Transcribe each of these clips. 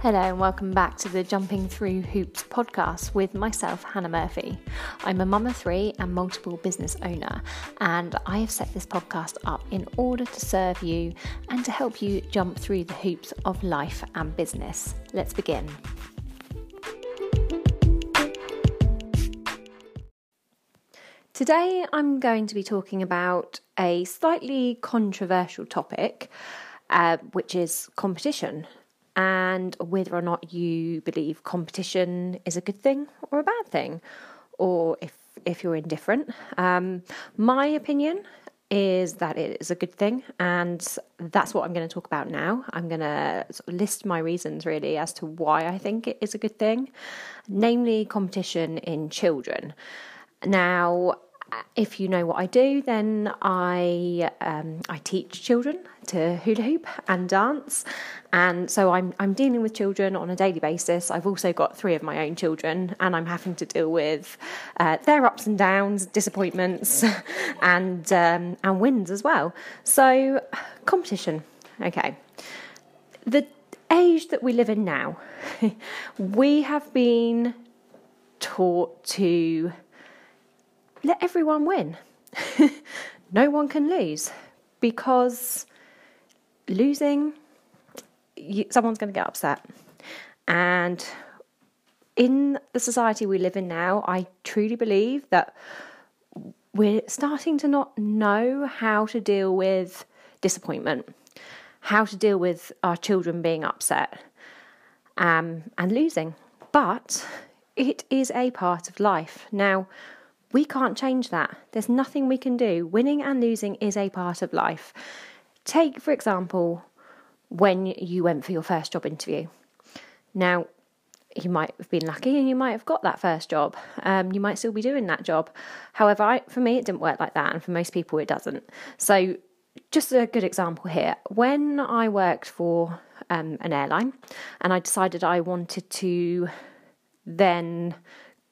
Hello, and welcome back to the Jumping Through Hoops podcast with myself, Hannah Murphy. I'm a mum of three and multiple business owner, and I have set this podcast up in order to serve you and to help you jump through the hoops of life and business. Let's begin. Today, I'm going to be talking about a slightly controversial topic, uh, which is competition and whether or not you believe competition is a good thing or a bad thing, or if if you're indifferent. Um, my opinion is that it is a good thing, and that's what I'm going to talk about now. I'm going to sort of list my reasons really as to why I think it is a good thing, namely competition in children. Now, if you know what I do, then I um, I teach children to hula hoop and dance, and so I'm I'm dealing with children on a daily basis. I've also got three of my own children, and I'm having to deal with uh, their ups and downs, disappointments, and um, and wins as well. So competition, okay. The age that we live in now, we have been taught to let everyone win. no one can lose because losing, you, someone's going to get upset. And in the society we live in now, I truly believe that we're starting to not know how to deal with disappointment, how to deal with our children being upset um, and losing. But it is a part of life. Now, we can't change that. There's nothing we can do. Winning and losing is a part of life. Take, for example, when you went for your first job interview. Now, you might have been lucky and you might have got that first job. Um, you might still be doing that job. However, I, for me, it didn't work like that, and for most people, it doesn't. So, just a good example here. When I worked for um, an airline and I decided I wanted to then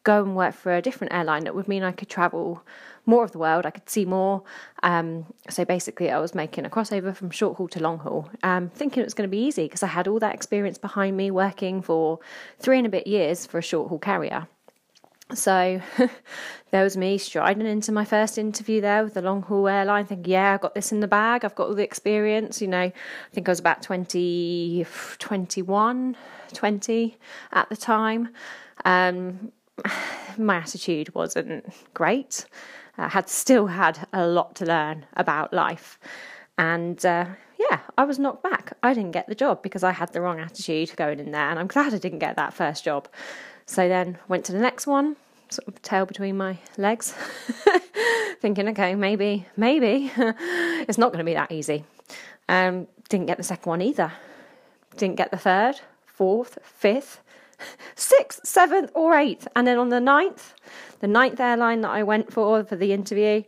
go and work for a different airline, that would mean I could travel more of the world. I could see more. Um, so basically, I was making a crossover from short haul to long haul, um, thinking it was going to be easy because I had all that experience behind me working for three and a bit years for a short haul carrier. So there was me striding into my first interview there with the long haul airline, thinking, yeah, I've got this in the bag, I've got all the experience. You know, I think I was about 20, 21, 20 at the time. Um, my attitude wasn't great. I had still had a lot to learn about life. And uh, yeah, I was knocked back. I didn't get the job because I had the wrong attitude going in there, and I'm glad I didn't get that first job. So then went to the next one, sort of tail between my legs, thinking, okay, maybe, maybe it's not going to be that easy. Um, didn't get the second one either. Didn't get the third, fourth, fifth sixth, seventh, or eighth. And then on the ninth, the ninth airline that I went for for the interview,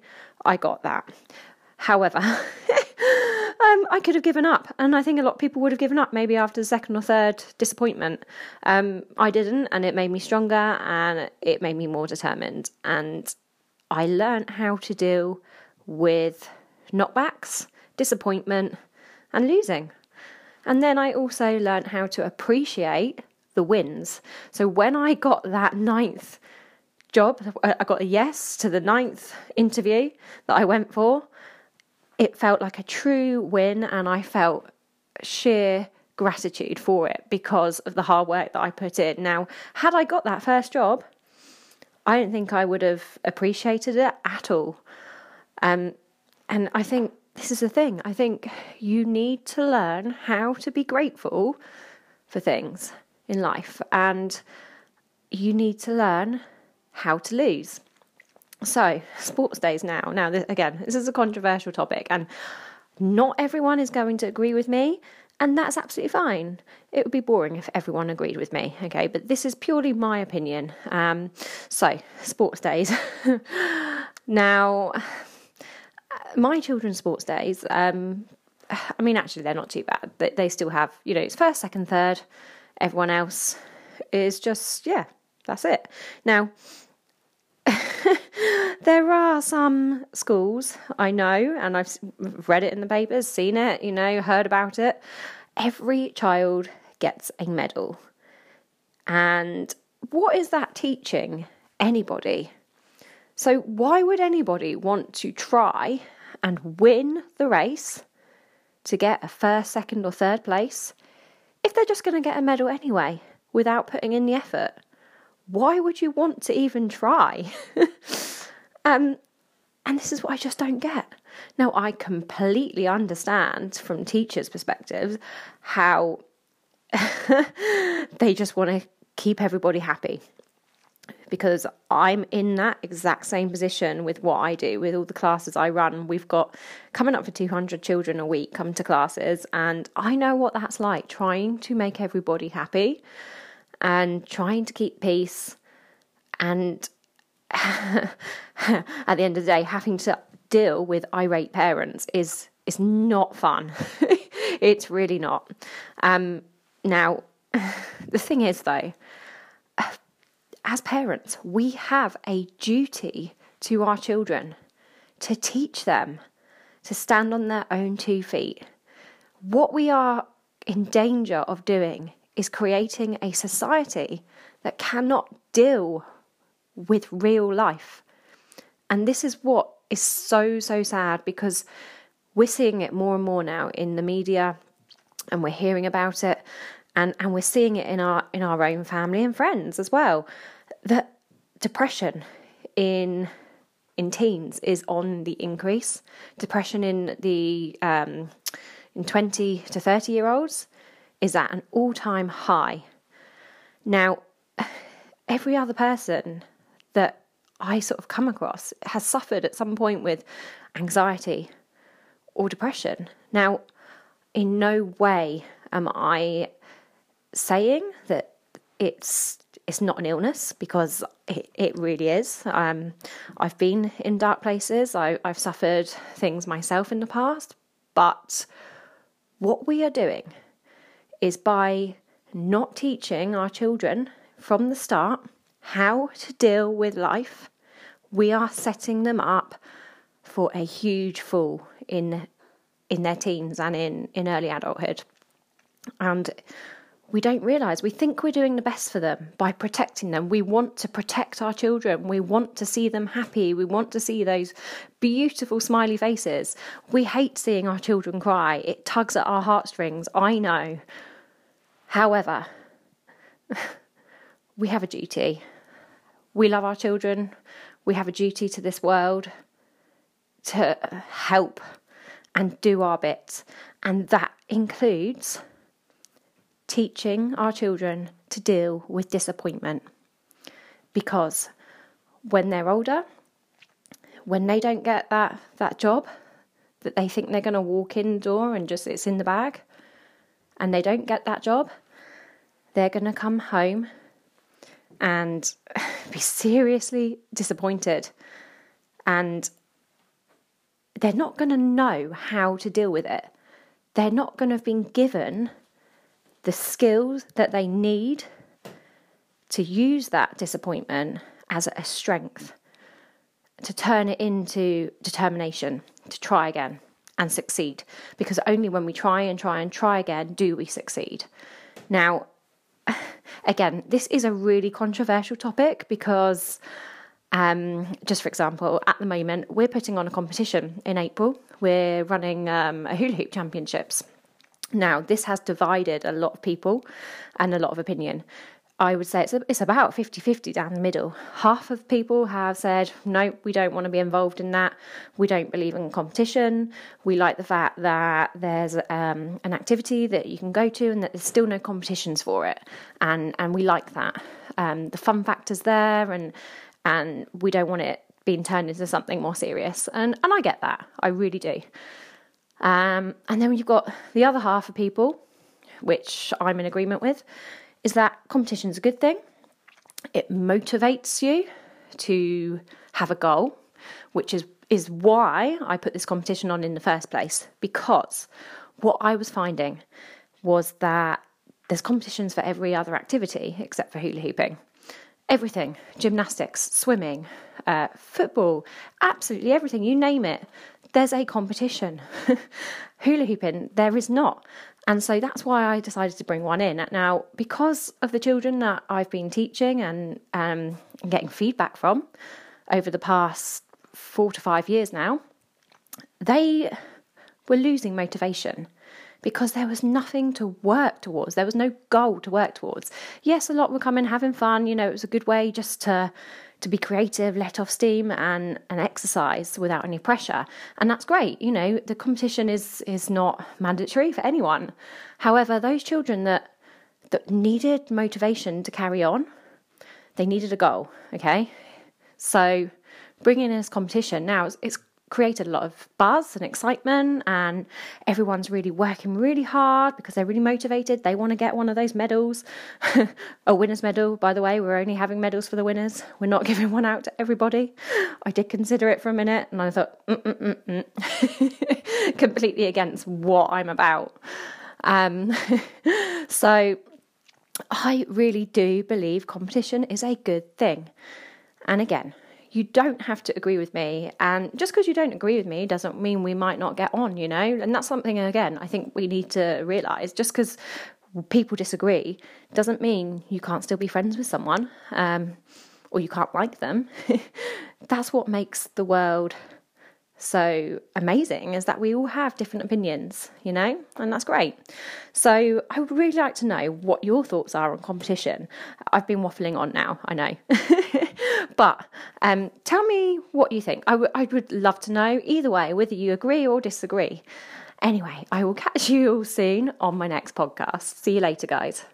I got that. However, um, I could have given up, and I think a lot of people would have given up maybe after the second or third disappointment. Um, I didn't, and it made me stronger and it made me more determined. And I learned how to deal with knockbacks, disappointment, and losing. And then I also learned how to appreciate the wins. So when I got that ninth job, I got a yes to the ninth interview that I went for. It felt like a true win, and I felt sheer gratitude for it because of the hard work that I put in. Now, had I got that first job, I don't think I would have appreciated it at all. Um, and I think this is the thing. I think you need to learn how to be grateful for things in life, and you need to learn how to lose. So, sports days now. Now, this, again, this is a controversial topic, and not everyone is going to agree with me, and that's absolutely fine. It would be boring if everyone agreed with me, okay? But this is purely my opinion. Um, so, sports days. now, my children's sports days, um, I mean, actually, they're not too bad. They, they still have, you know, it's first, second, third, Everyone else is just, yeah, that's it. Now, there are some schools I know, and I've read it in the papers, seen it, you know, heard about it. Every child gets a medal. And what is that teaching anybody? So, why would anybody want to try and win the race to get a first, second, or third place if they're just going to get a medal anyway without putting in the effort? Why would you want to even try? um, and this is what I just don't get. Now, I completely understand from teachers' perspectives how they just want to keep everybody happy because I'm in that exact same position with what I do with all the classes I run. We've got coming up for 200 children a week come to classes, and I know what that's like trying to make everybody happy and trying to keep peace and at the end of the day having to deal with irate parents is is not fun. it's really not. Um, now, the thing is though, as parents, we have a duty to our children to teach them to stand on their own two feet. What we are in danger of doing is creating a society that cannot deal with real life. And this is what is so, so sad because we're seeing it more and more now in the media and we're hearing about it and, and we're seeing it in our in our own family and friends as well that depression in in teens is on the increase. Depression in the um, in twenty to thirty year olds is at an all time high. Now, every other person that I sort of come across has suffered at some point with anxiety or depression. Now, in no way am I saying that it's it's not an illness because it, it really is. Um, I've been in dark places. I, I've suffered things myself in the past, but what we are doing is by not teaching our children from the start how to deal with life, we are setting them up for a huge fall in in their teens and in, in early adulthood. And we don't realise. We think we're doing the best for them by protecting them. We want to protect our children. We want to see them happy. We want to see those beautiful smiley faces. We hate seeing our children cry. It tugs at our heartstrings. I know. However, we have a duty. We love our children. We have a duty to this world to help and do our bit. And that includes teaching our children to deal with disappointment. Because when they're older, when they don't get that, that job that they think they're going to walk in door and just it's in the bag, and they don't get that job, they're going to come home and be seriously disappointed. And they're not going to know how to deal with it. They're not going to have been given the skills that they need to use that disappointment as a strength, to turn it into determination, to try again and succeed. Because only when we try and try and try again do we succeed. Now, again, this is a really controversial topic because, um, just for example, at the moment, we're putting on a competition in April. We're running um, a hula hoop championships now, this has divided a lot of people and a lot of opinion. I would say it's, it's about 50 50 down the middle. Half of people have said, no, we don't want to be involved in that. We don't believe in competition. We like the fact that there's um, an activity that you can go to and that there's still no competitions for it. And, and we like that. Um, the fun factor's there, and, and we don't want it being turned into something more serious. And, and I get that. I really do. Um, and then you've got the other half of people, which I'm in agreement with, is that competition is a good thing. It motivates you to have a goal, which is is why I put this competition on in the first place. Because what I was finding was that there's competitions for every other activity except for hula hooping. Everything, gymnastics, swimming, uh, football, absolutely everything, you name it there's a competition. Hula hooping, there is not. And so that's why I decided to bring one in. Now, because of the children that I've been teaching and um, getting feedback from over the past four to five years now, they were losing motivation because there was nothing to work towards. There was no goal to work towards. Yes, a lot were coming, having fun. You know, it was a good way just to to be creative, let off steam, and and exercise without any pressure. And that's great. You know, the competition is is not mandatory for anyone. However, those children that that needed motivation to carry on, they needed a goal. Okay, so bringing in this competition now it's, it's created a lot of buzz and excitement and everyone's really working really hard because they're really motivated. They want to get one of those medals. A winner's medal by the way. We're only having medals for the winners. We're not giving one out to everybody. I did consider it for a minute and i thought mm, mm, mm, completely against what i'm about. Um, so i really do believe competition is a good thing. And again you don't have to agree with me. And just because you don't agree with me doesn't mean we might not get on, you know? And that's something, again, I think we need to realize just because people disagree doesn't mean you can't still be friends with someone um, or you can't like them. that's what makes the world so amazing is that we all have different opinions, you know, and that's great. So I would really like to know what your thoughts are on competition. I've been waffling on now, I know, but um, tell me what you think. I, w- I would love to know either way, whether you agree or disagree. Anyway, I will catch you all soon on my next podcast. See you later, guys.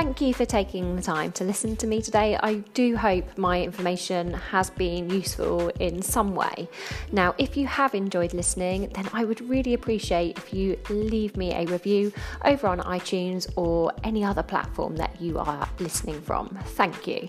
Thank you for taking the time to listen to me today. I do hope my information has been useful in some way. Now, if you have enjoyed listening, then I would really appreciate if you leave me a review over on iTunes or any other platform that you are listening from. Thank you.